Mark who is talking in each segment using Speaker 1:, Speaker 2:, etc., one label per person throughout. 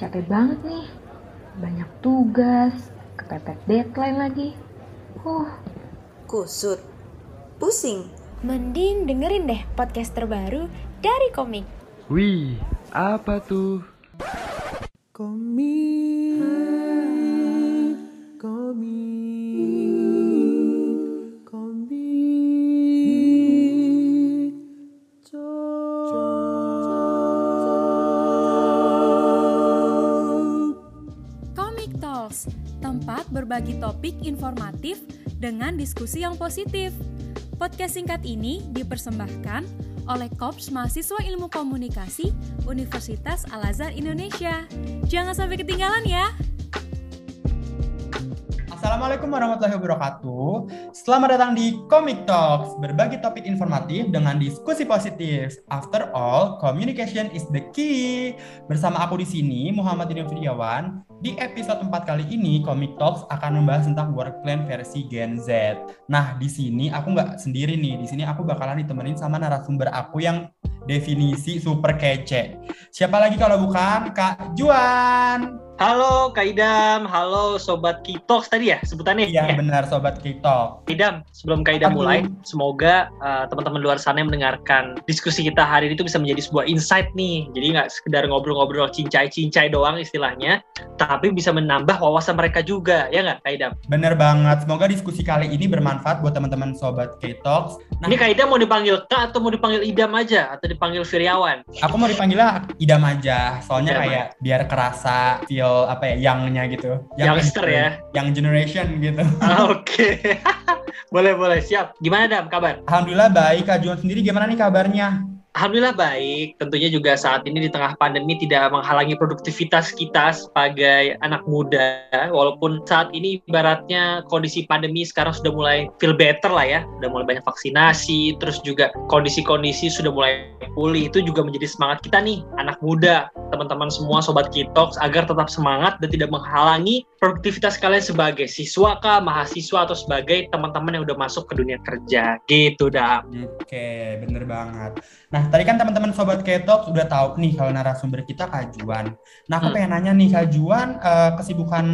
Speaker 1: Capek banget nih. Banyak tugas, kepepet deadline lagi. Huh,
Speaker 2: Kusut. Pusing.
Speaker 3: Mending dengerin deh podcast terbaru dari komik.
Speaker 4: Wih, apa tuh?
Speaker 5: Berbagi topik informatif dengan diskusi yang positif. Podcast singkat ini dipersembahkan oleh Korps Mahasiswa Ilmu Komunikasi Universitas Al-Azhar Indonesia. Jangan sampai ketinggalan ya.
Speaker 6: Assalamualaikum warahmatullahi wabarakatuh. Selamat datang di Comic Talks, berbagi topik informatif dengan diskusi positif. After all, communication is the key. Bersama aku di sini, Muhammad Idil Firyawan. Di episode 4 kali ini, Comic Talks akan membahas tentang work plan versi Gen Z. Nah, di sini aku nggak sendiri nih. Di sini aku bakalan ditemenin sama narasumber aku yang definisi super kece. Siapa lagi kalau bukan Kak Juan?
Speaker 7: Halo Kak Idam, halo Sobat Kitox tadi ya sebutannya?
Speaker 6: Iya
Speaker 7: Ya.
Speaker 6: benar Sobat.
Speaker 7: Kak Idam, sebelum Kak Idam mulai, semoga uh, teman-teman luar sana yang mendengarkan diskusi kita hari ini itu bisa menjadi sebuah insight nih. Jadi nggak sekedar ngobrol-ngobrol cincai-cincai doang istilahnya, tapi bisa menambah wawasan mereka juga, ya nggak Kak Idam?
Speaker 6: Bener banget. Semoga diskusi kali ini bermanfaat buat teman-teman Sobat K-Talks. Nah,
Speaker 7: Ini Kak Idam mau dipanggil Kak atau mau dipanggil Idam aja? Atau dipanggil Firyawan?
Speaker 6: aku mau dipanggilnya Idam aja. Soalnya
Speaker 7: Idam
Speaker 6: kayak biar kerasa feel apa ya, young-nya gitu.
Speaker 7: Youngster ya?
Speaker 6: Young generation gitu.
Speaker 7: Ah, Oke, boleh boleh siap. Gimana Dam kabar?
Speaker 6: Alhamdulillah baik. Kak Juan sendiri gimana nih kabarnya?
Speaker 7: Alhamdulillah baik. Tentunya juga saat ini di tengah pandemi tidak menghalangi produktivitas kita sebagai anak muda. Walaupun saat ini ibaratnya kondisi pandemi sekarang sudah mulai feel better lah ya. Sudah mulai banyak vaksinasi, terus juga kondisi-kondisi sudah mulai pulih. Itu juga menjadi semangat kita nih, anak muda, teman-teman semua sobat Kitox agar tetap semangat dan tidak menghalangi produktivitas kalian sebagai siswa kah, mahasiswa atau sebagai teman-teman yang udah masuk ke dunia kerja. Gitu dah.
Speaker 6: Oke, bener banget. Nah, tadi kan teman-teman Sobat K-Talks udah tahu nih kalau narasumber kita Kak Juan. Nah, aku
Speaker 7: Hmm.
Speaker 6: pengen nanya nih Kak Juan, eh, kesibukan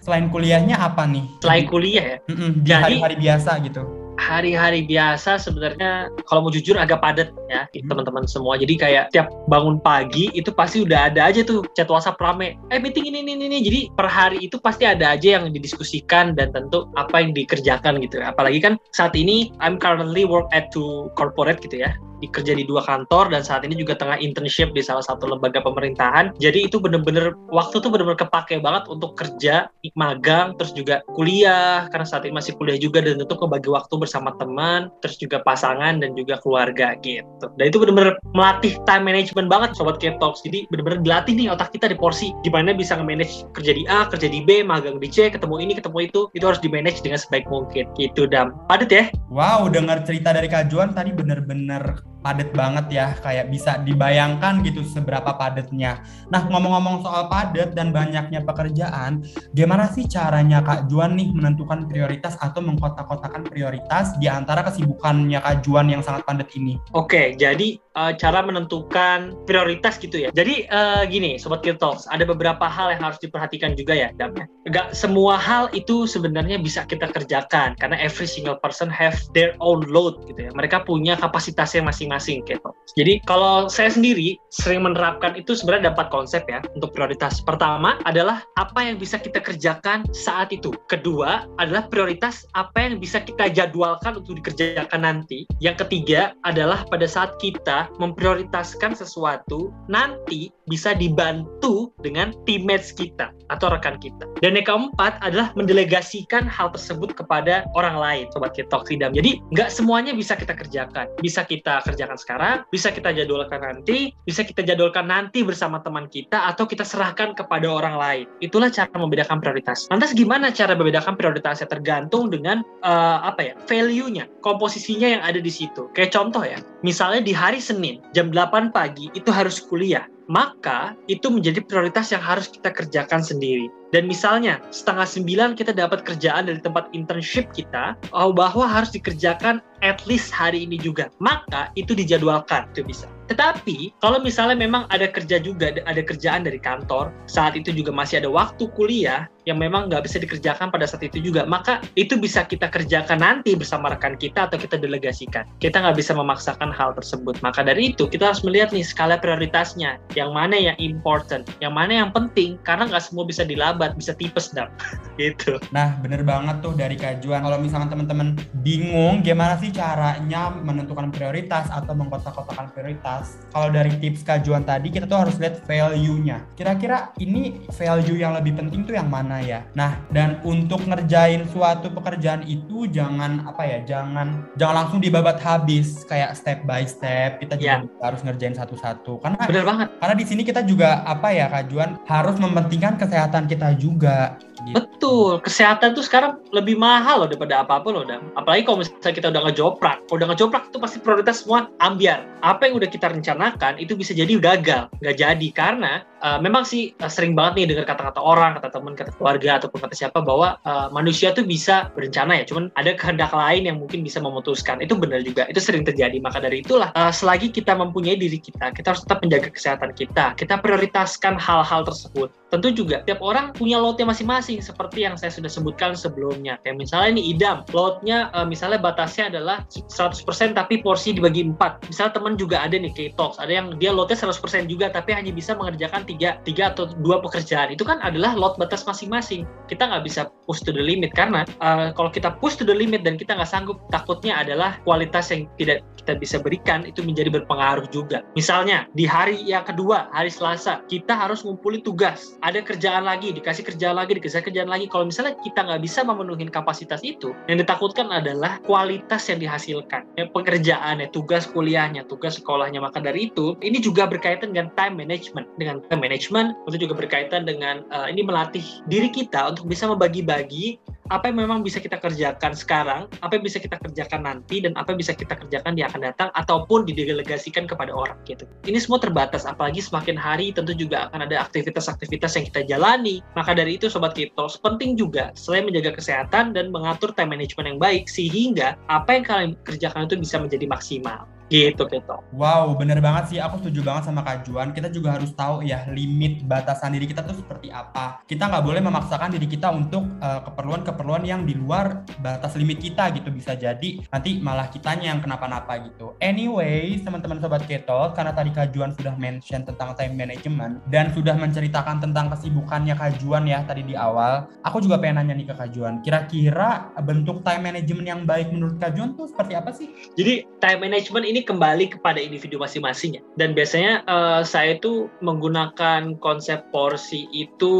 Speaker 6: selain kuliahnya apa nih?
Speaker 7: Selain kuliah ya,
Speaker 6: Mm-mm, di
Speaker 7: Jadi-
Speaker 6: hari-hari biasa gitu.
Speaker 7: Hari-hari biasa sebenarnya kalau mau jujur agak padat ya
Speaker 6: Hmm.
Speaker 7: teman-teman semua. Jadi kayak tiap bangun pagi itu pasti udah ada aja tuh chat WhatsApp rame. Eh meeting ini ini ini. Jadi per hari itu pasti ada aja yang didiskusikan dan tentu apa yang dikerjakan gitu. ya. Apalagi kan saat ini I'm currently work at two corporate gitu ya dikerja di dua kantor dan saat ini juga tengah internship di salah satu lembaga pemerintahan. Jadi itu bener-bener waktu tuh bener-bener kepake banget untuk kerja, magang, terus juga kuliah karena saat ini masih kuliah juga dan tentu ngebagi waktu bersama teman, terus juga pasangan dan juga keluarga gitu. Dan itu bener-bener melatih time management banget sobat K-Talks. Jadi bener-bener dilatih nih otak kita di porsi gimana bisa nge-manage kerja di A, kerja di B, magang di C, ketemu ini, ketemu itu. Itu harus di-manage dengan sebaik mungkin. Gitu dam. Padat ya?
Speaker 6: Wow, dengar cerita dari Kak Juan tadi bener-bener padat banget ya, kayak bisa dibayangkan gitu seberapa padatnya. Nah, ngomong-ngomong soal padat dan banyaknya pekerjaan, gimana sih caranya Kak Juan nih menentukan prioritas atau mengkotak-kotakan prioritas di antara kesibukannya Kak Juan yang sangat padat ini?
Speaker 7: Oke, jadi eh, cara menentukan prioritas gitu ya. Jadi eh, gini, Sobat Kirtox, ada beberapa hal yang harus diperhatikan juga ya, Dam. ya. Nggak semua hal itu sebenarnya bisa kita kerjakan, karena every single person have their own load gitu ya. Mereka punya kapasitasnya masing-masing, Kirtox. Jadi kalau saya sendiri sering menerapkan itu sebenarnya dapat konsep ya untuk prioritas. Pertama adalah apa yang bisa kita kerjakan saat itu. Kedua adalah prioritas apa yang bisa kita jadwalkan untuk dikerjakan nanti. Yang ketiga adalah pada saat kita memprioritaskan sesuatu nanti bisa dibantu dengan teammates kita atau rekan kita. Dan yang keempat adalah mendelegasikan hal tersebut kepada orang lain, sobat kita Idam. Jadi nggak semuanya bisa kita kerjakan. Bisa kita kerjakan sekarang, bisa kita jadwalkan nanti, bisa kita jadwalkan nanti bersama teman kita atau kita serahkan kepada orang lain. Itulah cara membedakan prioritas. Lantas gimana cara membedakan prioritasnya tergantung dengan eh, apa ya value-nya, komposisinya yang ada di situ. Kayak contoh ya, misalnya di hari Senin jam 8 pagi itu harus kuliah maka itu menjadi prioritas yang harus kita kerjakan sendiri. Dan misalnya setengah sembilan kita dapat kerjaan dari tempat internship kita, oh, bahwa harus dikerjakan at least hari ini juga. Maka itu dijadwalkan, itu bisa. Tetapi kalau misalnya memang ada kerja juga, ada kerjaan dari kantor, saat itu juga masih ada waktu kuliah yang memang nggak bisa dikerjakan pada saat itu juga, maka itu bisa kita kerjakan nanti bersama rekan kita atau kita delegasikan. Kita nggak bisa memaksakan hal tersebut. Maka dari itu kita harus melihat nih skala prioritasnya, yang mana yang important, yang mana yang penting, karena nggak semua bisa dilabat, bisa tipes dap, gitu.
Speaker 6: Nah, bener banget tuh dari kajuan. Kalau misalnya teman-teman bingung gimana sih caranya menentukan prioritas atau mengkotak-kotakan prioritas, kalau dari tips kajuan tadi kita tuh harus lihat value-nya. Kira-kira ini value yang lebih penting tuh yang mana ya? Nah, dan untuk ngerjain suatu pekerjaan itu jangan apa ya, jangan jangan langsung dibabat habis kayak step by step. Kita juga
Speaker 7: Ya.
Speaker 6: harus ngerjain satu-satu. Karena
Speaker 7: Bener banget.
Speaker 6: karena di sini kita juga apa ya kajuan harus mementingkan kesehatan kita juga. Gitu.
Speaker 7: Betul, kesehatan tuh sekarang lebih mahal loh daripada apa-apa loh, Dam. Apalagi kalau misalnya kita udah ngejoprak. Kalau udah ngejoprak itu pasti prioritas semua ambiar. Apa yang udah kita rencanakan itu bisa jadi gagal, nggak jadi karena uh, memang sih uh, sering banget nih dengar kata-kata orang, kata teman, kata keluarga ataupun kata siapa bahwa uh, manusia tuh bisa berencana ya, cuman ada kehendak lain yang mungkin bisa memutuskan. Itu benar juga, itu sering terjadi. Maka dari itulah uh, selagi kita mempunyai diri kita, kita harus tetap menjaga kesehatan kita. Kita prioritaskan hal-hal tersebut. Tentu juga tiap orang punya loadnya masing-masing seperti yang saya sudah sebutkan sebelumnya. Kayak misalnya nih idam, loadnya uh, misalnya batasnya adalah 100% tapi porsi dibagi 4. Misalnya teman juga ada nih kayak talks, ada yang dia loadnya 100% juga tapi hanya bisa mengerjakan tiga, tiga atau dua pekerjaan. Itu kan adalah load batas masing-masing. Kita nggak bisa push to the limit karena uh, kalau kita push to the limit dan kita nggak sanggup, takutnya adalah kualitas yang tidak kita bisa berikan itu menjadi berpengaruh juga. Misalnya di hari yang kedua, hari Selasa, kita harus ngumpulin tugas. Ada kerjaan lagi, dikasih kerjaan lagi, dikasih kerjaan lagi. Kalau misalnya kita nggak bisa memenuhi kapasitas itu, yang ditakutkan adalah kualitas yang dihasilkan. Ya, pekerjaannya, tugas kuliahnya, tugas sekolahnya. Maka dari itu, ini juga berkaitan dengan time management. Dengan time management, itu juga berkaitan dengan uh, ini melatih diri kita untuk bisa membagi-bagi apa yang memang bisa kita kerjakan sekarang, apa yang bisa kita kerjakan nanti, dan apa yang bisa kita kerjakan di akan datang, ataupun didelegasikan kepada orang gitu. Ini semua terbatas, apalagi semakin hari tentu juga akan ada aktivitas-aktivitas yang kita jalani. Maka dari itu Sobat Kitos, penting juga selain menjaga kesehatan dan mengatur time management yang baik, sehingga apa yang kalian kerjakan itu bisa menjadi maksimal. Gitu, Kito.
Speaker 6: Wow, bener banget sih. Aku setuju banget sama Kajuan. Kita juga harus tahu ya limit batasan diri kita tuh seperti apa. Kita nggak boleh memaksakan diri kita untuk uh, keperluan-keperluan yang di luar batas limit kita gitu. Bisa jadi nanti malah kitanya yang kenapa-napa gitu. Anyway, teman-teman sobat Keto, karena tadi Kajuan sudah mention tentang time management dan sudah menceritakan tentang kesibukannya Kajuan ya tadi di awal. Aku juga pengen nanya nih ke Kajuan. Kira-kira bentuk time management yang baik menurut Kajuan tuh seperti apa sih?
Speaker 7: Jadi time management ini kembali kepada individu masing-masing ya. Dan biasanya uh, saya itu menggunakan konsep porsi itu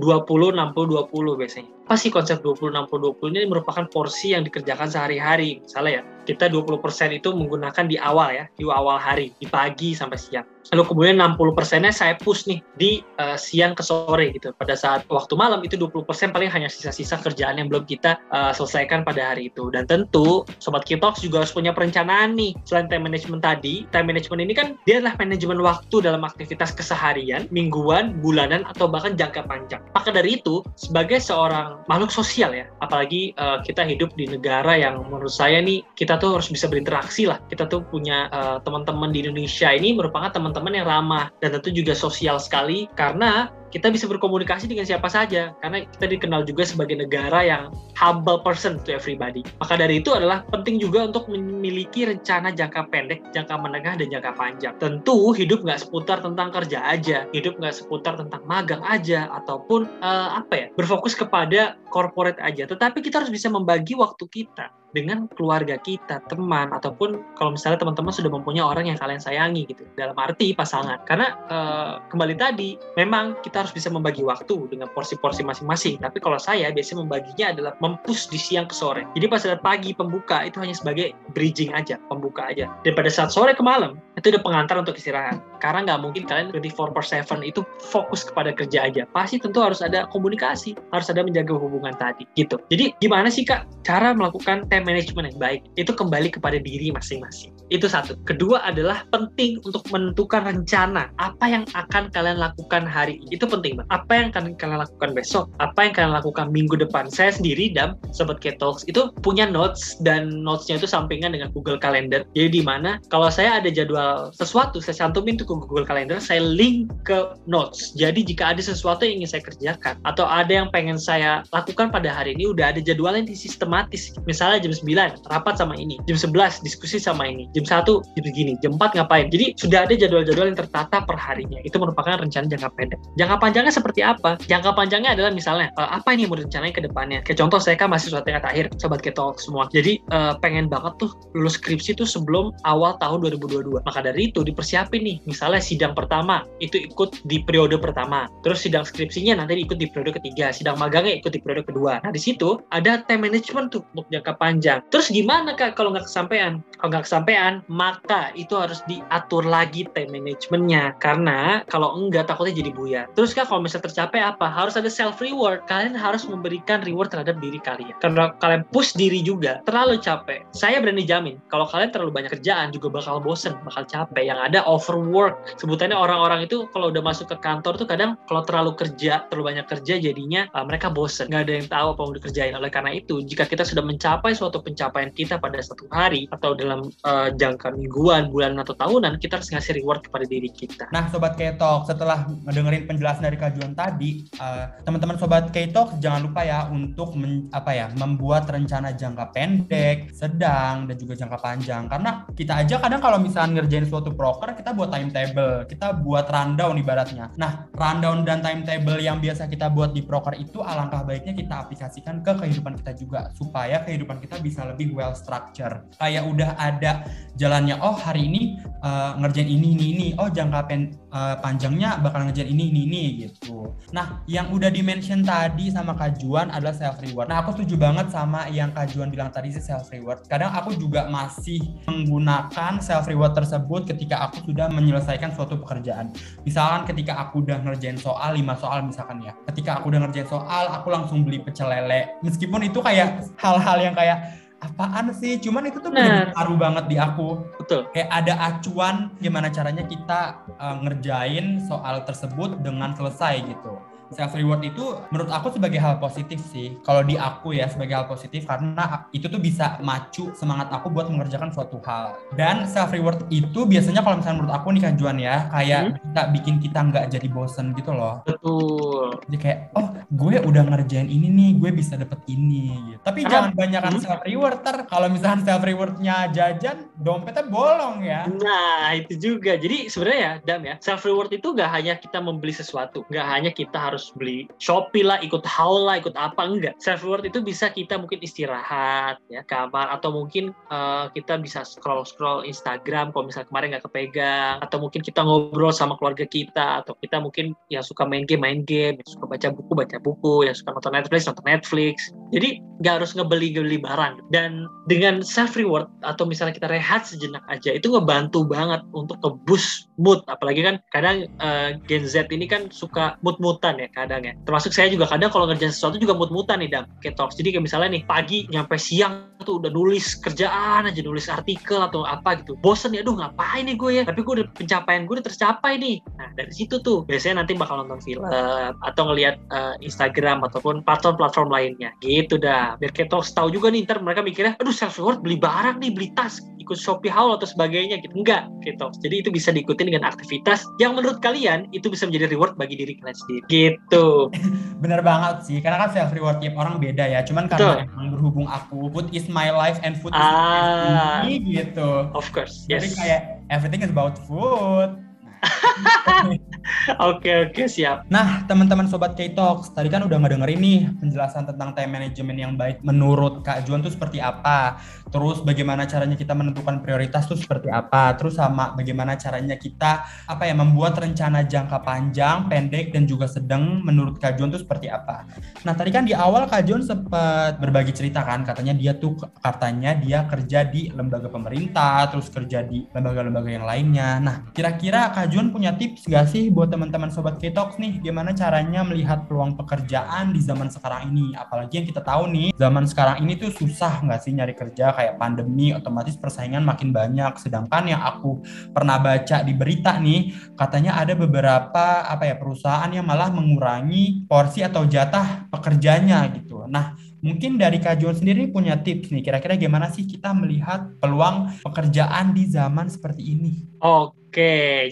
Speaker 7: 20 60 20 biasanya. Apa sih konsep 20 60 20 ini merupakan porsi yang dikerjakan sehari-hari. Misalnya ya, kita 20% itu menggunakan di awal ya, di awal hari, di pagi sampai siang. Lalu kemudian 60 persennya saya push nih di uh, siang ke sore gitu. Pada saat waktu malam itu 20 persen paling hanya sisa-sisa kerjaan yang belum kita uh, selesaikan pada hari itu. Dan tentu Sobat Kitox juga harus punya perencanaan nih. Selain time management tadi, time management ini kan dia adalah manajemen waktu dalam aktivitas keseharian, mingguan, bulanan, atau bahkan jangka panjang. Maka dari itu, sebagai seorang makhluk sosial ya, apalagi uh, kita hidup di negara yang menurut saya nih, kita tuh harus bisa berinteraksi lah. Kita tuh punya uh, teman-teman di Indonesia ini merupakan teman-teman teman yang ramah dan tentu juga sosial sekali karena kita bisa berkomunikasi dengan siapa saja karena kita dikenal juga sebagai negara yang humble person to everybody. Maka dari itu adalah penting juga untuk memiliki rencana jangka pendek, jangka menengah, dan jangka panjang. Tentu hidup nggak seputar tentang kerja aja, hidup nggak seputar tentang magang aja, ataupun uh, apa ya berfokus kepada corporate aja. Tetapi kita harus bisa membagi waktu kita dengan keluarga kita, teman, ataupun kalau misalnya teman-teman sudah mempunyai orang yang kalian sayangi gitu, dalam arti pasangan. Karena uh, kembali tadi, memang kita harus bisa membagi waktu dengan porsi-porsi masing-masing. Tapi kalau saya biasanya membaginya adalah mempush di siang ke sore. Jadi pas saat pagi pembuka itu hanya sebagai bridging aja, pembuka aja. Dan pada saat sore ke malam itu udah pengantar untuk istirahat. Karena nggak mungkin kalian 24 per 7 itu fokus kepada kerja aja. Pasti tentu harus ada komunikasi, harus ada menjaga hubungan tadi gitu. Jadi gimana sih kak cara melakukan time management yang baik? Itu kembali kepada diri masing-masing. Itu satu. Kedua adalah penting untuk menentukan rencana apa yang akan kalian lakukan hari ini. Itu penting banget. Apa yang akan kalian lakukan besok? Apa yang kalian lakukan minggu depan? Saya sendiri dan sobat Ketalks itu punya notes dan notesnya itu sampingan dengan Google Calendar. Jadi di mana kalau saya ada jadwal sesuatu, saya cantumin tuh ke Google Calendar, saya link ke notes. Jadi jika ada sesuatu yang ingin saya kerjakan atau ada yang pengen saya lakukan pada hari ini udah ada jadwalnya di sistematis. Misalnya jam 9 rapat sama ini, jam 11 diskusi sama ini, jam 1 jam segini, jam 4 ngapain. Jadi sudah ada jadwal-jadwal yang tertata per harinya. Itu merupakan rencana jangka pendek. Jangka panjangnya seperti apa? Jangka panjangnya adalah misalnya uh, apa ini yang mau direncanain ke depannya. Kayak contoh saya kan mahasiswa tingkat akhir, sobat ketol semua. Jadi uh, pengen banget tuh lulus skripsi tuh sebelum awal tahun 2022. Maka dari itu dipersiapin nih. Misalnya sidang pertama itu ikut di periode pertama. Terus sidang skripsinya nanti ikut di periode ketiga. Sidang magangnya ikut di periode kedua. Nah di situ ada time management tuh untuk jangka panjang. Terus gimana kak kalau nggak kesampaian? Kalau nggak kesampaian, maka itu harus diatur lagi time managementnya. Karena kalau enggak takutnya jadi buyar. Terus kak kalau misalnya tercapai apa? Harus ada self reward. Kalian harus memberikan reward terhadap diri kalian. Karena kalian push diri juga terlalu capek. Saya berani jamin kalau kalian terlalu banyak kerjaan juga bakal bosen, bakal capek. Yang ada overwork. Sebutannya orang-orang itu kalau udah masuk ke kantor tuh kadang kalau terlalu kerja, terlalu banyak kerja jadinya uh, mereka bosen. Nggak ada yang tahu apa yang dikerjain. Oleh karena itu, jika kita sudah mencapai suatu pencapaian kita pada satu hari atau dalam uh, jangka mingguan, bulan atau tahunan, kita harus ngasih reward kepada diri kita.
Speaker 6: Nah, Sobat Ketok, setelah mendengarin penjelasan dari kajuan tadi, uh, teman-teman Sobat Ketok jangan lupa ya untuk men, apa ya membuat rencana jangka pendek, sedang, dan juga jangka panjang. Karena kita aja kadang kalau misalnya ngerjain suatu proker, kita buat timetable, kita buat rundown ibaratnya. Nah, rundown dan timetable yang biasa kita buat di proker itu alangkah baiknya kita aplikasikan ke kehidupan kita juga supaya kehidupan kita bisa lebih well structure. Kayak udah ada jalannya, oh hari ini uh, ngerjain ini ini ini, oh jangka pen, uh, panjangnya bakal ngerjain ini ini ini gitu. Nah, yang udah dimention tadi sama Kajuan adalah self reward. Nah, aku setuju banget sama yang Kajuan bilang tadi sih self reward. Kadang aku juga masih menggunakan self reward tersebut ketika aku sudah menyelesaikan suatu pekerjaan. Misalkan ketika aku udah ngerjain soal 5 soal misalkan ya. Ketika aku udah ngerjain soal, aku langsung beli pecel lele. Meskipun itu kayak hal-hal yang kayak apaan sih cuman itu tuh
Speaker 7: Nah.
Speaker 6: berpengaruh banget di aku
Speaker 7: Betul.
Speaker 6: kayak ada acuan gimana caranya kita uh, ngerjain soal tersebut dengan selesai gitu self reward itu menurut aku sebagai hal positif sih kalau di aku ya sebagai hal positif karena itu tuh bisa macu semangat aku buat mengerjakan suatu hal dan self reward itu biasanya kalau misalnya menurut aku nih Kak Juan ya kayak bisa bikin kita nggak jadi bosen gitu loh
Speaker 7: Betul.
Speaker 6: jadi kayak oh gue udah ngerjain ini nih gue bisa dapet ini gitu. tapi jangan banyakkan
Speaker 7: Hmm.
Speaker 6: self reward ter kalau misalnya self rewardnya jajan dompetnya bolong ya
Speaker 7: Nah, itu juga. Jadi sebenarnya ya, Dam ya, self reward itu nggak hanya kita membeli sesuatu, nggak hanya kita harus beli Shopee lah, ikut haul lah, ikut apa enggak. Self reward itu bisa kita mungkin istirahat ya, kamar atau mungkin eh, kita bisa scroll scroll Instagram kalau misalnya kemarin nggak kepegang, atau mungkin kita ngobrol sama keluarga kita, atau kita mungkin yang suka main game main game, yang suka baca buku baca buku, yang suka nonton Netflix nonton Netflix. Jadi nggak harus ngebeli ngebeli barang. Dan dengan self reward atau misalnya kita rehat sejenak aja itu ngebantu banget untuk nge-boost mood. Apalagi kan kadang eh, Gen Z ini kan suka mood-mutan ya kadang ya. Termasuk saya juga kadang kalau ngerjain sesuatu juga mood-mutan nih dam. Talks. Jadi kayak misalnya nih pagi nyampe siang tuh udah nulis kerjaan aja nulis artikel atau apa gitu. Bosen ya aduh ngapain nih gue ya? Tapi gue udah pencapaian gue udah tercapai nih. Nah dari situ tuh biasanya nanti bakal nonton film atau ngelihat eh, Instagram ataupun platform-platform lainnya gitu dah biar kayak talks tahu juga nih ntar mereka mikirnya aduh self reward beli barang nih beli tas ikut Shopee Haul atau sebagainya gitu enggak gitu jadi itu bisa diikuti dengan aktivitas yang menurut kalian itu bisa menjadi reward bagi diri kalian sendiri gitu
Speaker 6: Bener banget sih, karena kan self reward tiap orang beda ya. Cuman karena emang berhubung aku food is my life and food is
Speaker 7: Ah.
Speaker 6: my destiny gitu.
Speaker 7: of course
Speaker 6: Jadi
Speaker 7: yes
Speaker 6: kayak everything is about food.
Speaker 7: oke oke siap
Speaker 6: Nah, teman-teman sobat K-Talks, tadi kan udah ngedengerin nih penjelasan tentang time management yang baik menurut Kak Juan tuh seperti apa. Terus bagaimana caranya kita menentukan prioritas tuh seperti apa. Terus sama bagaimana caranya kita apa ya membuat rencana jangka panjang, pendek dan juga sedang menurut Kak Juan tuh seperti apa. Nah, tadi kan di awal Kak Juan sempat berbagi cerita kan katanya dia tuh katanya dia kerja di lembaga pemerintah, terus kerja di lembaga-lembaga yang lainnya. Nah, kira-kira Kak Juan punya tips gak sih buat teman-teman Sobat Ketox nih, gimana caranya melihat peluang pekerjaan di zaman sekarang ini. Apalagi yang kita tahu nih, zaman sekarang ini tuh susah nggak sih nyari kerja kayak pandemi, otomatis persaingan makin banyak. Sedangkan yang aku pernah baca di berita nih, katanya ada beberapa apa ya perusahaan yang malah mengurangi porsi atau jatah pekerjanya gitu. Nah, Mungkin dari Kak Juan sendiri punya tips nih, kira-kira gimana sih kita melihat peluang pekerjaan di zaman seperti ini?
Speaker 7: Oke,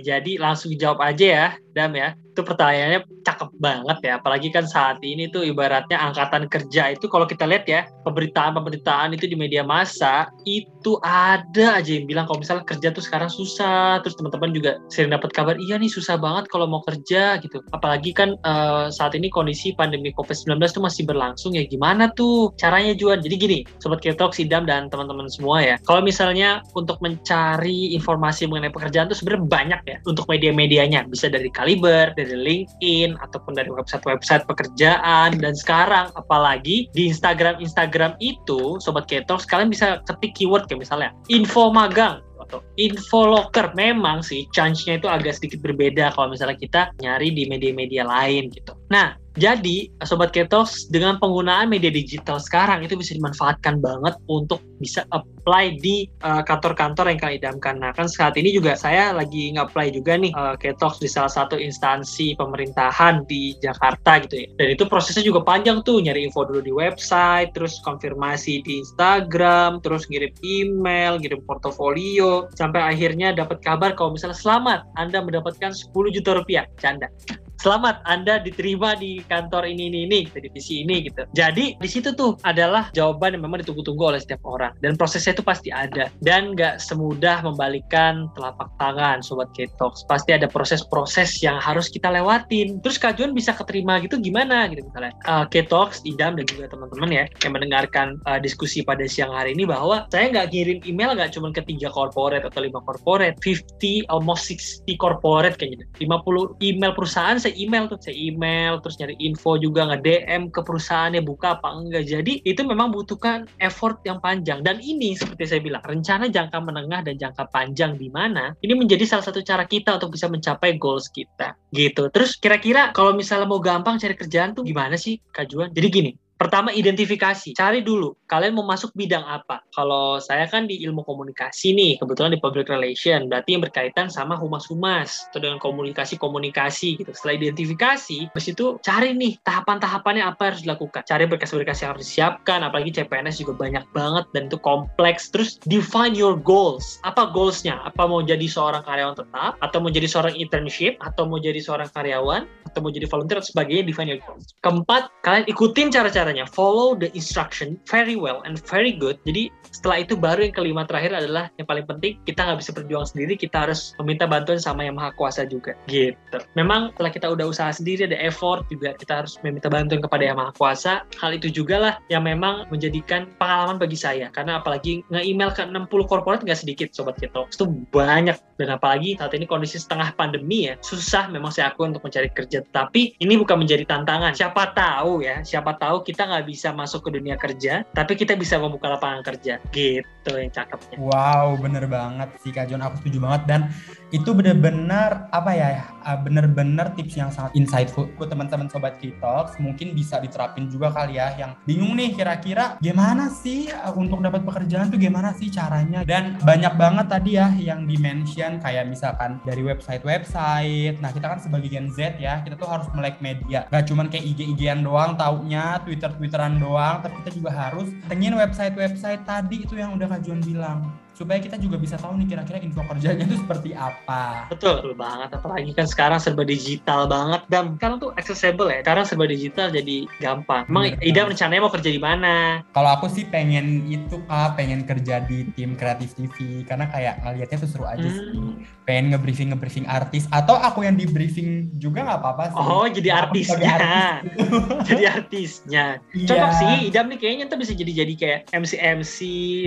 Speaker 7: jadi langsung jawab aja ya, Dam ya. Itu pertanyaannya cakep banget ya apalagi kan saat ini tuh ibaratnya angkatan kerja itu kalau kita lihat ya pemberitaan-pemberitaan itu di media massa itu ada aja yang bilang kalau misalnya kerja tuh sekarang susah terus teman-teman juga sering dapat kabar iya nih susah banget kalau mau kerja gitu. Apalagi kan uh, saat ini kondisi pandemi COVID-19 tuh masih berlangsung ya gimana tuh caranya Juan? Jadi gini Sobat Ketok, Sidam dan teman-teman semua ya kalau misalnya untuk mencari informasi mengenai pekerjaan tuh sebenarnya banyak ya untuk media-medianya. Bisa dari Kaliber, dari LinkedIn ataupun dari website-website pekerjaan. Dan sekarang apalagi di Instagram Instagram itu sobat ketok kalian bisa ketik keyword kayak misalnya info magang atau info locker. Memang sih chance-nya itu agak sedikit berbeda kalau misalnya kita nyari di media-media lain gitu. Nah, jadi, Sobat Ketos, dengan penggunaan media digital sekarang itu bisa dimanfaatkan banget untuk bisa apply di uh, kantor-kantor yang kalian idamkan. Nah, kan saat ini juga saya lagi nge-apply juga nih uh, Ketos di salah satu instansi pemerintahan di Jakarta gitu ya. Dan itu prosesnya juga panjang tuh, nyari info dulu di website, terus konfirmasi di Instagram, terus ngirim email, ngirim portofolio, sampai akhirnya dapat kabar kalau misalnya selamat, Anda mendapatkan 10 juta rupiah. Canda selamat Anda diterima di kantor ini ini ini di divisi ini gitu. Jadi di situ tuh adalah jawaban yang memang ditunggu-tunggu oleh setiap orang dan prosesnya itu pasti ada dan nggak semudah membalikan telapak tangan sobat Ketox. Pasti ada proses-proses yang harus kita lewatin. Terus kajuan bisa keterima gitu gimana gitu misalnya. Uh, Ketox, Idam dan juga teman-teman ya yang mendengarkan uh, diskusi pada siang hari ini bahwa saya nggak kirim email nggak cuma ke tiga corporate atau lima corporate, 50 almost 60 corporate kayaknya. 50 email perusahaan saya email tuh saya email terus nyari info juga nge DM ke perusahaannya buka apa enggak. Jadi itu memang butuhkan effort yang panjang. Dan ini seperti saya bilang rencana jangka menengah dan jangka panjang di mana ini menjadi salah satu cara kita untuk bisa mencapai goals kita gitu. Terus kira-kira kalau misalnya mau gampang cari kerjaan tuh gimana sih kajuan jadi gini Pertama identifikasi, cari dulu kalian mau masuk bidang apa. Kalau saya kan di ilmu komunikasi nih, kebetulan di public relation, berarti yang berkaitan sama humas-humas atau dengan komunikasi-komunikasi gitu. Setelah identifikasi, habis itu cari nih tahapan-tahapannya apa harus dilakukan. Cari berkas-berkas yang harus disiapkan, apalagi CPNS juga banyak banget dan itu kompleks. Terus define your goals. Apa goalsnya? Apa mau jadi seorang karyawan tetap, atau mau jadi seorang internship, atau mau jadi seorang karyawan, atau mau jadi volunteer, atau sebagainya. Define your goals. Keempat, kalian ikutin cara-cara caranya follow the instruction very well and very good. Jadi setelah itu baru yang kelima terakhir adalah yang paling penting kita nggak bisa berjuang sendiri kita harus meminta bantuan sama yang maha kuasa juga gitu. Memang setelah kita udah usaha sendiri ada effort juga kita harus meminta bantuan kepada yang maha kuasa. Hal itu juga lah yang memang menjadikan pengalaman bagi saya karena apalagi nge-email ke 60 korporat nggak sedikit sobat kita itu banyak. Dan apalagi saat ini kondisi setengah pandemi ya susah memang saya akui untuk mencari kerja. Tapi ini bukan menjadi tantangan. Siapa tahu ya siapa tahu kita kita nggak bisa masuk ke dunia kerja, tapi kita bisa membuka lapangan kerja. Gitu yang cakepnya.
Speaker 6: Wow, bener banget sih Kak John. Aku setuju banget. Dan itu bener-bener, apa ya, ah, bener-bener tips yang sangat insightful. Buat teman-teman Sobat Kitox, mungkin bisa diterapin juga kali ya. Yang bingung nih kira-kira gimana sih ah, untuk dapat pekerjaan tuh gimana sih caranya. Dan banyak banget tadi ya yang dimention kayak misalkan dari website-website. Nah kita kan sebagai Gen Z ya, kita tuh harus melek media. Gak cuman kayak IG-IGan doang taunya, Twitter Twitter-Twitteran doang, tapi kita juga harus tengin website-website tadi itu yang udah Kak Juan bilang supaya kita juga bisa tahu nih kira-kira info kerjanya itu seperti apa.
Speaker 7: Betul, betul banget. Apalagi kan sekarang serba digital banget dan sekarang tuh accessible ya. Sekarang serba digital jadi gampang. Emang Bener, Ida rencananya mau kerja di mana?
Speaker 6: Kalau aku sih pengen itu kak, pengen kerja di tim kreatif TV karena kayak ngelihatnya tuh seru aja hmm. sih. Pengen nge-briefing nge-briefing artis atau aku yang di briefing juga nggak apa-apa sih.
Speaker 7: Oh, jadi artisnya. Artis jadi artisnya. Iya. Cocok sih, Idam nih kayaknya tuh bisa jadi jadi kayak MC MC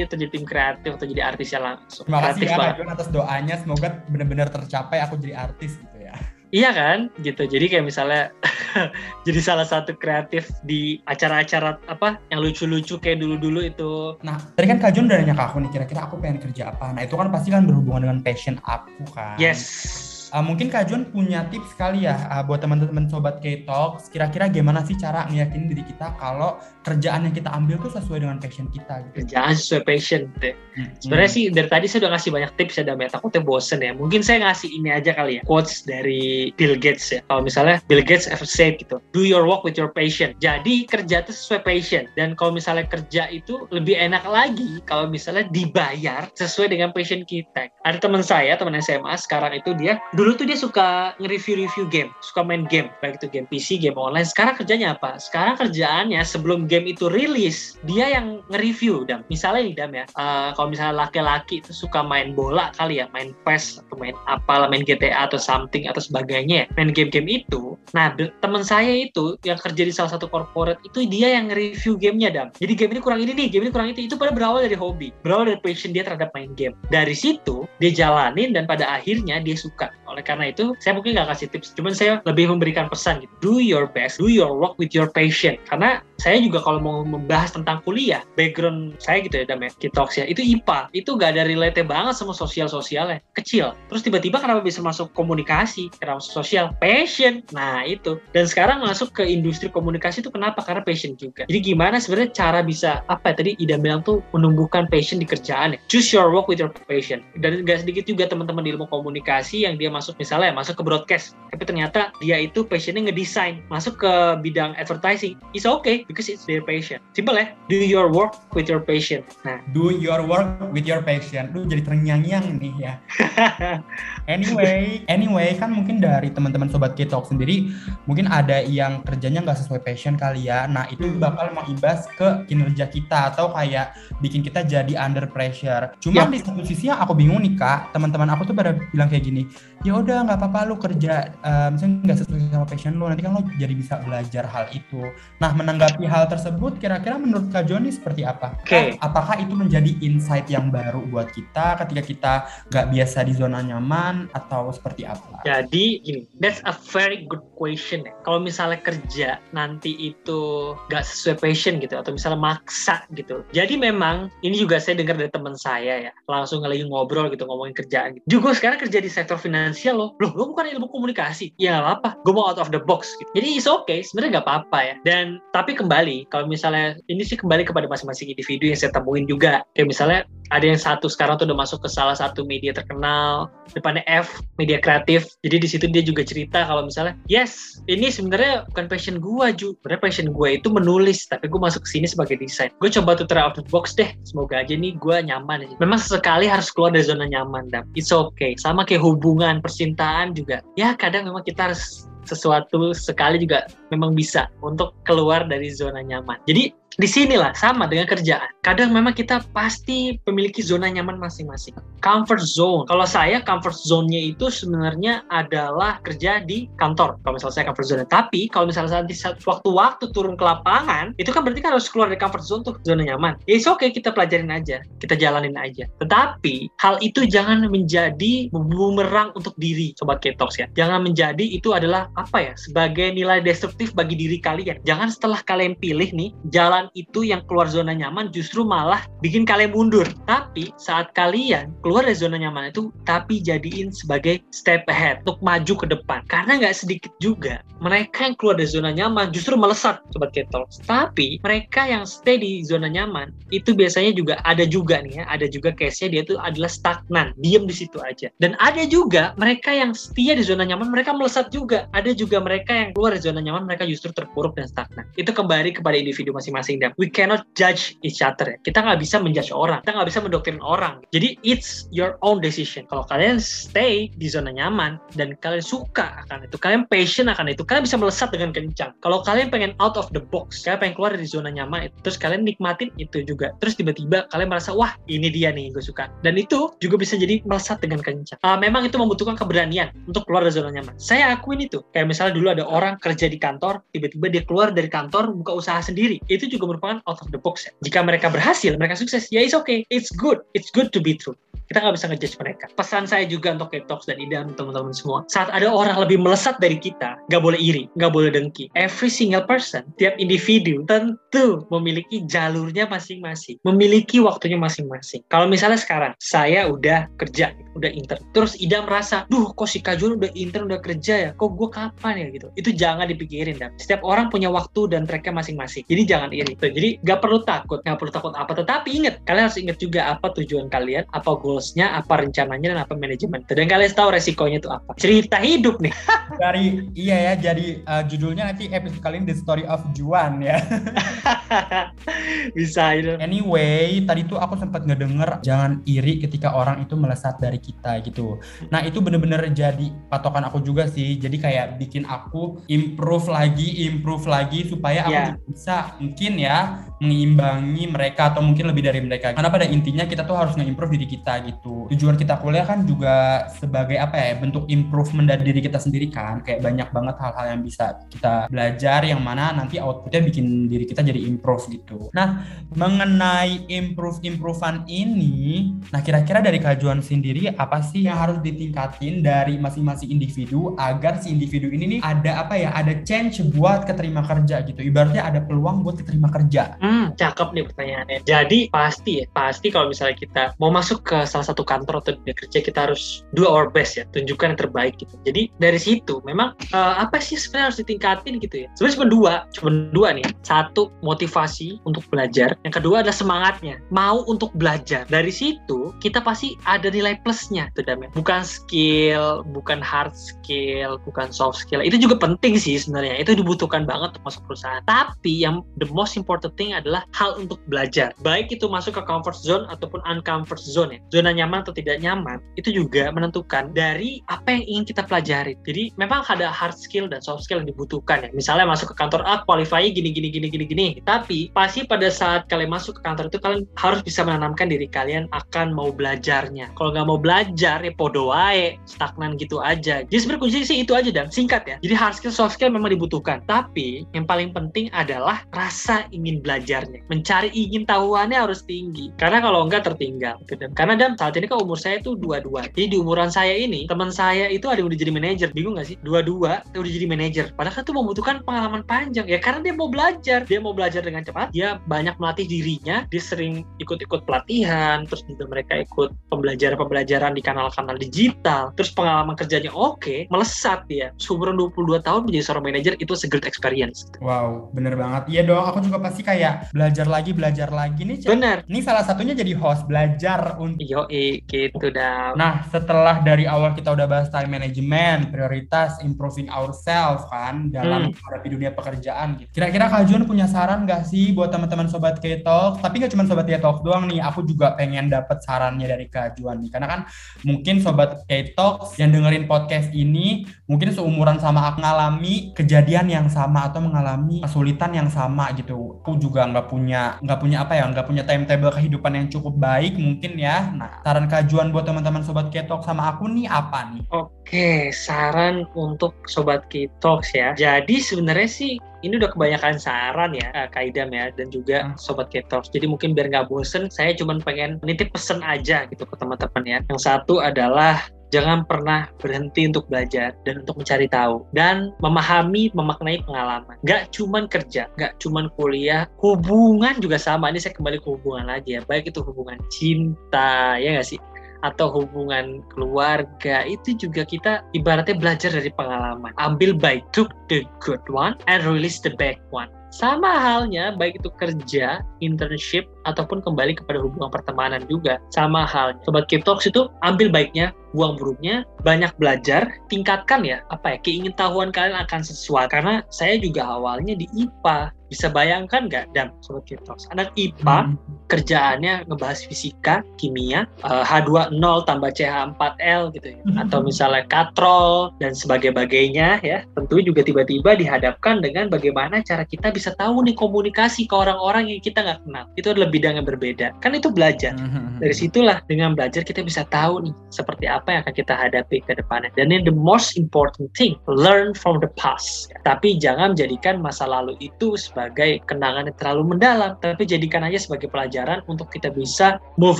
Speaker 7: atau jadi tim kreatif atau jadi artis artisnya langsung.
Speaker 6: Terima kasih ya atas doanya, semoga benar-benar tercapai aku jadi artis gitu ya.
Speaker 7: Iya kan, gitu. Jadi kayak misalnya jadi salah satu kreatif di acara-acara apa yang lucu-lucu kayak dulu-dulu itu.
Speaker 6: Nah, tadi kan Kak Jun udah nanya ke aku nih, kira-kira aku pengen kerja apa? Nah, itu kan pasti kan berhubungan dengan passion aku kan.
Speaker 7: Yes.
Speaker 6: Uh, mungkin Kak Jun punya tips kali ya uh, buat teman-teman sobat K-Talks. Kira-kira gimana sih cara ngeyakinin diri kita kalau kerjaan yang kita ambil tuh sesuai dengan passion kita gitu.
Speaker 7: Kerjaan sesuai passion. Deh.
Speaker 6: Hmm.
Speaker 7: Sebenarnya sih dari tadi saya udah ngasih banyak tips ya Dam ya. Takutnya bosen ya. Mungkin saya ngasih ini aja kali ya. Quotes dari Bill Gates ya. Kalau misalnya Bill Gates ever said gitu. Do your work with your passion. Jadi kerja itu sesuai passion. Dan kalau misalnya kerja itu lebih enak lagi kalau misalnya dibayar sesuai dengan passion kita. Ada teman saya, teman SMA sekarang itu dia dulu tuh dia suka nge-review-review game, suka main game, baik itu game PC, game online. Sekarang kerjanya apa? Sekarang kerjaannya sebelum game itu rilis, dia yang nge-review. Dan misalnya nih Dam ya, uh, kalau misalnya laki-laki itu suka main bola kali ya, main PES atau main apa, main GTA atau something atau sebagainya, ya, main game-game itu. Nah, teman saya itu yang kerja di salah satu corporate itu dia yang nge-review gamenya Dam. Jadi game ini kurang ini nih, game ini kurang itu. Itu pada berawal dari hobi, berawal dari passion dia terhadap main game. Dari situ dia jalanin dan pada akhirnya dia suka. Oleh karena itu, saya mungkin nggak kasih tips, cuman saya lebih memberikan pesan gitu. Do your best, do your work with your passion. Karena saya juga kalau mau membahas tentang kuliah, background saya gitu ya, Dam ya, Kitox ya, itu IPA. Itu gak ada relate banget sama sosial-sosialnya. Kecil. Terus tiba-tiba kenapa bisa masuk komunikasi? Kenapa masuk sosial? Passion. Nah, itu. Dan sekarang masuk ke industri komunikasi itu kenapa? Karena passion juga. Jadi gimana sebenarnya cara bisa, apa ya, tadi Ida bilang tuh menumbuhkan passion di kerjaan ya. Choose your work with your passion. Dan gak sedikit juga teman-teman di ilmu komunikasi yang dia masuk misalnya masuk ke broadcast. Tapi ternyata dia itu passionnya ngedesain. Masuk ke bidang advertising. It's okay because it's their passion. Simple ya. Do your work with your passion. Nah,
Speaker 6: Do your work with your passion. Lu jadi terngiang-ngiang nih ya. Anyway, anyway kan mungkin dari teman-teman sobat K-Talk sendiri mungkin ada yang kerjanya nggak sesuai passion kali ya. Nah itu bakal mengimbas ke kinerja kita atau kayak bikin kita jadi under pressure. Cuma
Speaker 7: Ya.
Speaker 6: di satu sisi aku bingung nih kak, teman-teman aku tuh pada bilang kayak gini, ya udah nggak apa-apa lu kerja, eh, misalnya nggak sesuai sama passion lu, nanti kan lu jadi bisa belajar hal itu. Nah menanggapi hal tersebut, kira-kira menurut Kak Joni seperti apa?
Speaker 7: Oke.
Speaker 6: Apakah itu menjadi insight yang baru buat kita ketika kita nggak biasa di zona nyaman atau seperti apa?
Speaker 7: Jadi gini, that's a very good question ya. Kalau misalnya kerja nanti itu gak sesuai passion gitu atau misalnya maksa gitu. Jadi memang ini juga saya dengar dari teman saya ya, langsung lagi ngobrol gitu ngomongin kerjaan gitu. Juga sekarang kerja di sektor finansial loh. Loh, lo bukan ilmu komunikasi. Ya nggak apa-apa, gue mau out of the box gitu. Jadi it's okay, sebenarnya nggak apa-apa ya. Dan tapi kembali kalau misalnya ini sih kembali kepada masing-masing individu yang saya temuin juga. Kayak misalnya ada yang satu sekarang tuh udah masuk ke salah satu media terkenal depannya F media kreatif jadi di situ dia juga cerita kalau misalnya yes ini sebenarnya bukan passion gua Ju sebenarnya passion gua itu menulis tapi gua masuk ke sini sebagai desain gue coba tuh try out of the box deh semoga aja nih gua nyaman memang sesekali harus keluar dari zona nyaman dan it's okay sama kayak hubungan percintaan juga ya kadang memang kita harus sesuatu sekali juga memang bisa untuk keluar dari zona nyaman. Jadi di sinilah sama dengan kerjaan. Kadang memang kita pasti memiliki zona nyaman masing-masing. Comfort zone. Kalau saya comfort zone-nya itu sebenarnya adalah kerja di kantor. Kalau misalnya saya comfort zone. Tapi kalau misalnya nanti waktu-waktu turun ke lapangan, itu kan berarti kan harus keluar dari comfort zone tuh zona nyaman. Ya it's okay kita pelajarin aja, kita jalanin aja. Tetapi hal itu jangan menjadi bumerang untuk diri, sobat ketox ya. Jangan menjadi itu adalah apa ya sebagai nilai destruktif bagi diri kalian. Jangan setelah kalian pilih nih jalan itu yang keluar zona nyaman justru malah bikin kalian mundur. Tapi saat kalian keluar dari zona nyaman itu, tapi jadiin sebagai step ahead untuk maju ke depan. Karena nggak sedikit juga mereka yang keluar dari zona nyaman justru melesat, sobat ketol. Tapi mereka yang stay di zona nyaman itu biasanya juga ada juga nih ya, ada juga case-nya dia itu adalah stagnan, diem di situ aja. Dan ada juga mereka yang setia di zona nyaman, mereka melesat juga. Ada juga mereka yang keluar dari zona nyaman, mereka justru terpuruk dan stagnan. Itu kembali kepada individu masing-masing dan we cannot judge each other ya. Kita nggak bisa menjudge orang, kita nggak bisa mendoktrin orang. Jadi it's your own decision. Kalau kalian stay di zona nyaman dan kalian suka akan itu, kalian passion akan itu, kalian bisa melesat dengan kencang. Kalau kalian pengen out of the box, kalian pengen keluar dari zona nyaman, terus kalian nikmatin itu juga. Terus tiba-tiba kalian merasa wah ini dia nih gue suka. Dan itu juga bisa jadi melesat dengan kencang. Uh, memang itu membutuhkan keberanian untuk keluar dari zona nyaman. Saya akuin itu. Kayak misalnya dulu ada orang kerja di kantor, tiba-tiba dia keluar dari kantor buka usaha sendiri. Itu juga juga merupakan out of the box ya. Jika mereka berhasil, mereka sukses, ya it's okay, it's good, it's good to be true. Kita nggak bisa ngejudge mereka. Pesan saya juga untuk Ketox dan Idam, teman-teman semua. Saat ada orang lebih melesat dari kita, nggak boleh iri, nggak boleh dengki. Every single person, tiap individu tentu memiliki jalurnya masing-masing, memiliki waktunya masing-masing. Kalau misalnya sekarang saya udah kerja, udah intern, terus Idam merasa, duh kok si Kajuan udah intern, udah kerja ya, kok gue kapan ya gitu. Itu jangan dipikirin, dan setiap orang punya waktu dan tracknya masing-masing. Jadi jangan iri. Tuh, jadi nggak perlu takut, nggak perlu takut apa. Tetapi ingat, kalian harus ingat juga apa tujuan kalian, apa goalsnya, apa rencananya, dan apa manajemen. Dan kalian tahu resikonya itu apa. Cerita hidup nih.
Speaker 6: Dari iya ya, jadi uh, judulnya nanti episode kali ini The Story of Juan ya.
Speaker 7: Bisa itu.
Speaker 6: Anyway, tadi tuh aku sempat ngedenger jangan iri ketika orang itu melesat dari kita gitu. Nah itu bener-bener jadi patokan aku juga sih. Jadi kayak bikin aku improve lagi, improve lagi supaya aku
Speaker 7: Yeah.
Speaker 6: bisa mungkin ya mengimbangi mereka atau mungkin lebih dari mereka. Karena pada intinya kita tuh harus nge-improve diri kita gitu. Tujuan kita kuliah kan juga sebagai apa ya bentuk improvement dari diri kita sendiri kan. Kayak banyak banget hal-hal yang bisa kita belajar yang mana nanti outputnya bikin diri kita jadi improve gitu. Nah mengenai improve-improvean ini, nah kira-kira dari kajuan sendiri apa sih yang harus ditingkatin dari masing-masing individu agar si individu ini nih ada apa ya, ada change buat keterima kerja gitu. Ibaratnya ada peluang buat keterima kerja.
Speaker 7: Hmm, cakep nih pertanyaannya. Jadi pasti ya, pasti kalau misalnya kita mau masuk ke salah satu kantor atau dunia kerja kita harus do our best ya, tunjukkan yang terbaik gitu. Jadi dari situ memang eh, apa sih sebenarnya harus ditingkatin gitu ya. Sebenarnya cuma dua, cuma dua nih. Satu motivasi untuk belajar, yang kedua adalah semangatnya, mau untuk belajar. Dari situ kita pasti ada nilai plusnya tuh ya. Bukan skill, bukan hard skill, bukan soft skill. Itu juga penting sih sebenarnya. Itu dibutuhkan banget untuk masuk perusahaan. Tapi yang the most important thing adalah hal untuk belajar. Baik itu masuk ke comfort zone ataupun uncomfort zone ya. Zona nyaman atau tidak nyaman itu juga menentukan dari apa yang ingin kita pelajari. Jadi memang ada hard skill dan soft skill yang dibutuhkan ya. Misalnya masuk ke kantor A, qualify gini gini gini gini gini. Tapi pasti pada saat kalian masuk ke kantor itu kalian harus bisa menanamkan diri kalian akan mau belajarnya. Kalau nggak mau belajar ya podo wae, stagnan gitu aja. Jadi sebenarnya sih itu aja dan singkat ya. Jadi hard skill soft skill memang dibutuhkan. Tapi yang paling penting adalah rasa ingin belajarnya. Mencari ingin tahuannya harus tinggi. Karena kalau enggak tertinggal. gitu. Karena dan saat ini kan umur saya tuh dua-dua. Jadi di umuran saya ini teman saya itu ada yang udah jadi manajer. Bingung gak sih? Dua-dua udah jadi manajer. Padahal kan itu membutuhkan pengalaman panjang ya karena dia mau belajar. Dia mau belajar dengan cepat. Dia banyak melatih dirinya. Dia sering ikut-ikut pelatihan. Terus juga mereka ikut pembelajaran-pembelajaran di kanal-kanal digital. Terus pengalaman kerjanya oke, melesat dia. Seumuran 22 tahun menjadi seorang manajer itu a experience.
Speaker 6: Wow, bener banget. Iya dong, aku juga pasti kayak belajar lagi, belajar lagi nih.
Speaker 7: Benar.
Speaker 6: Ini salah satunya jadi host belajar untuk
Speaker 7: Yo, gitu dah.
Speaker 6: Nah, setelah dari awal kita udah bahas time management, prioritas improving ourselves kan dalam
Speaker 7: Hmm.
Speaker 6: menghadapi dunia pekerjaan gitu. Kira-kira Kak Jun punya saran gak sih buat teman-teman sobat K-Talk? Tapi gak cuma sobat K-Talk doang nih, aku juga pengen dapat sarannya dari Kak Juan nih. Karena kan mungkin sobat K-Talk yang dengerin podcast ini mungkin seumuran sama aku mengalami kejadian yang sama atau mengalami kesulitan yang sama gitu. Aku juga nggak punya nggak punya apa ya nggak punya timetable kehidupan yang cukup baik mungkin ya. Nah saran kajuan buat teman-teman sobat ketok sama aku nih apa nih?
Speaker 7: Oke, saran untuk sobat Kitox ya. Jadi sebenarnya sih ini udah kebanyakan saran ya, eh, Kak Idam ya, dan juga
Speaker 6: Hmm.
Speaker 7: sobat Kitox. Jadi mungkin biar nggak bosen, saya cuma pengen nitip pesen aja gitu ke teman-teman ya. Yang satu adalah jangan pernah berhenti untuk belajar dan untuk mencari tahu dan memahami, memaknai pengalaman. Nggak cuman kerja, nggak cuman kuliah, hubungan juga sama. Ini saya kembali ke hubungan lagi ya, baik itu hubungan cinta, ya nggak sih? atau hubungan keluarga itu juga kita ibaratnya belajar dari pengalaman. Ambil baik, took the good one and release the bad one. Sama halnya baik itu kerja, internship ataupun kembali kepada hubungan pertemanan juga. Sama halnya. Sobat Keep Talks itu ambil baiknya, buang buruknya, banyak belajar, tingkatkan ya apa ya keingintahuan kalian akan sesuatu. Karena saya juga awalnya di IPA. Bisa bayangkan nggak, dan Sobat Keep Talks, anak IPA kerjaannya ngebahas fisika, kimia, eh, H20 tambah CH4L gitu ya. Atau misalnya katrol dan sebagainya ya. Tentu juga tiba-tiba dihadapkan dengan bagaimana cara kita bisa tahu nih komunikasi ke orang-orang yang kita nggak kenal. Itu lebih bidang yang berbeda. Kan itu belajar.
Speaker 6: Mhm.
Speaker 7: Dari situlah dengan belajar kita bisa tahu nih seperti apa yang akan kita hadapi ke depannya. Dan ini the most important thing, learn from the past. Tapi jangan menjadikan masa lalu itu sebagai kenangan yang terlalu mendalam, tapi jadikan aja sebagai pelajaran untuk kita bisa move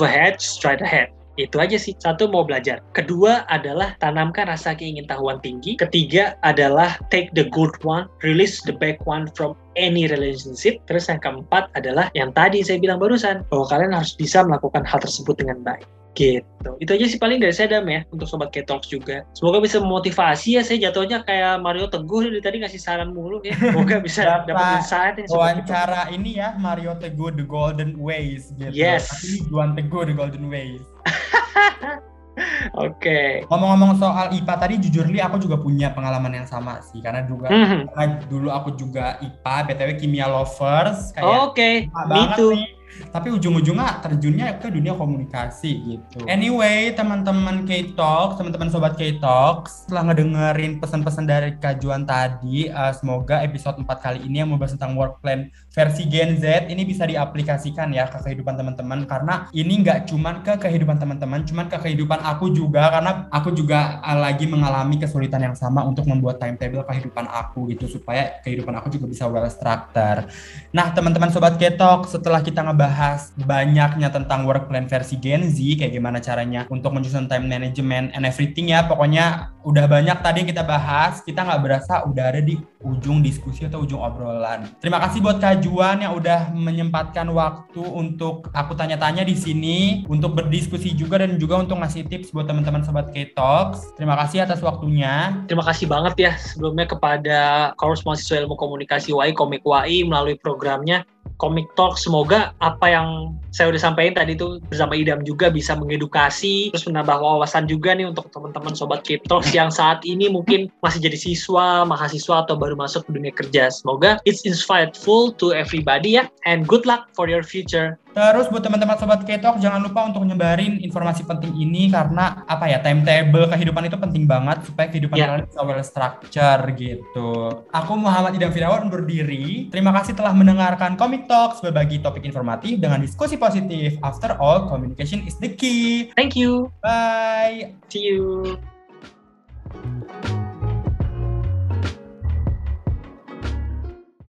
Speaker 7: ahead, straight ahead. Itu aja sih. Satu mau belajar. Kedua adalah tanamkan rasa keingintahuan tinggi. Ketiga adalah take the good one, release the bad one from any relationship. Terus yang keempat adalah yang tadi saya bilang barusan bahwa kalian harus bisa melakukan hal tersebut dengan baik. Gitu. Itu aja sih paling dari saya Dam ya untuk sobat K-Talks juga. Semoga bisa memotivasi ya. Saya jatuhnya kayak Mario Teguh dari tadi ngasih saran mulu ya. Semoga bisa
Speaker 6: Dapat
Speaker 7: insight ya.
Speaker 6: Wawancara ini ya Mario Teguh The Golden Ways gitu.
Speaker 7: Yes.
Speaker 6: Tapi ini Juan Teguh The Golden Ways.
Speaker 7: Oke.
Speaker 6: Ngomong-ngomong soal IPA tadi jujur li aku juga punya pengalaman yang sama sih karena juga
Speaker 7: Mhm.
Speaker 6: karena dulu aku juga IPA BTW kimia lovers
Speaker 7: Oke,
Speaker 6: suka
Speaker 7: me too.
Speaker 6: nih. Tapi ujung-ujungnya terjunnya ke dunia komunikasi gitu. Anyway, teman-teman K-Talks, teman-teman sobat K-Talks, setelah ngedengerin pesan-pesan dari Kajuan tadi, eh, semoga episode 4 kali ini yang membahas tentang work plan versi Gen Z ini bisa diaplikasikan ya ke kehidupan teman-teman karena ini nggak cuman ke kehidupan teman-teman, cuman ke kehidupan aku juga karena aku juga eh, lagi mengalami kesulitan yang sama untuk membuat timetable kehidupan aku gitu supaya kehidupan aku juga bisa well structured. Nah, teman-teman sobat Ketok, setelah kita ngebahas banyaknya tentang work plan versi Gen Z, kayak gimana caranya untuk menyusun time management and everything ya, pokoknya udah banyak tadi yang kita bahas, kita nggak berasa udah ada di ujung diskusi atau ujung obrolan. Terima kasih buat Kajuan yang udah menyempatkan waktu untuk aku tanya-tanya di sini, untuk berdiskusi juga dan juga untuk ngasih tips buat teman-teman sobat K-Talks. Terima kasih atas waktunya.
Speaker 7: Terima kasih banget ya sebelumnya kepada Korus Mahasiswa Ilmu Komunikasi WAI, Komik WAI melalui programnya Comic Talk. Semoga apa yang saya udah sampaikan tadi itu bersama Idam juga bisa mengedukasi, terus menambah wawasan juga nih untuk teman-teman sobat Keep Talks yang saat ini mungkin masih jadi siswa, mahasiswa atau baru masuk ke dunia kerja. Semoga it's insightful to everybody ya, and good luck for your future.
Speaker 6: Terus buat teman-teman sobat Ketok jangan lupa untuk nyebarin informasi penting ini karena apa ya timetable kehidupan itu penting banget supaya kehidupan
Speaker 7: Ya.
Speaker 6: kalian bisa well structure gitu. Aku Muhammad Idam Firawan undur diri. Terima kasih telah mendengarkan Comic Talks berbagi topik informatif dengan diskusi positif. After all, communication is the key.
Speaker 7: Thank you.
Speaker 6: Bye.
Speaker 7: See you.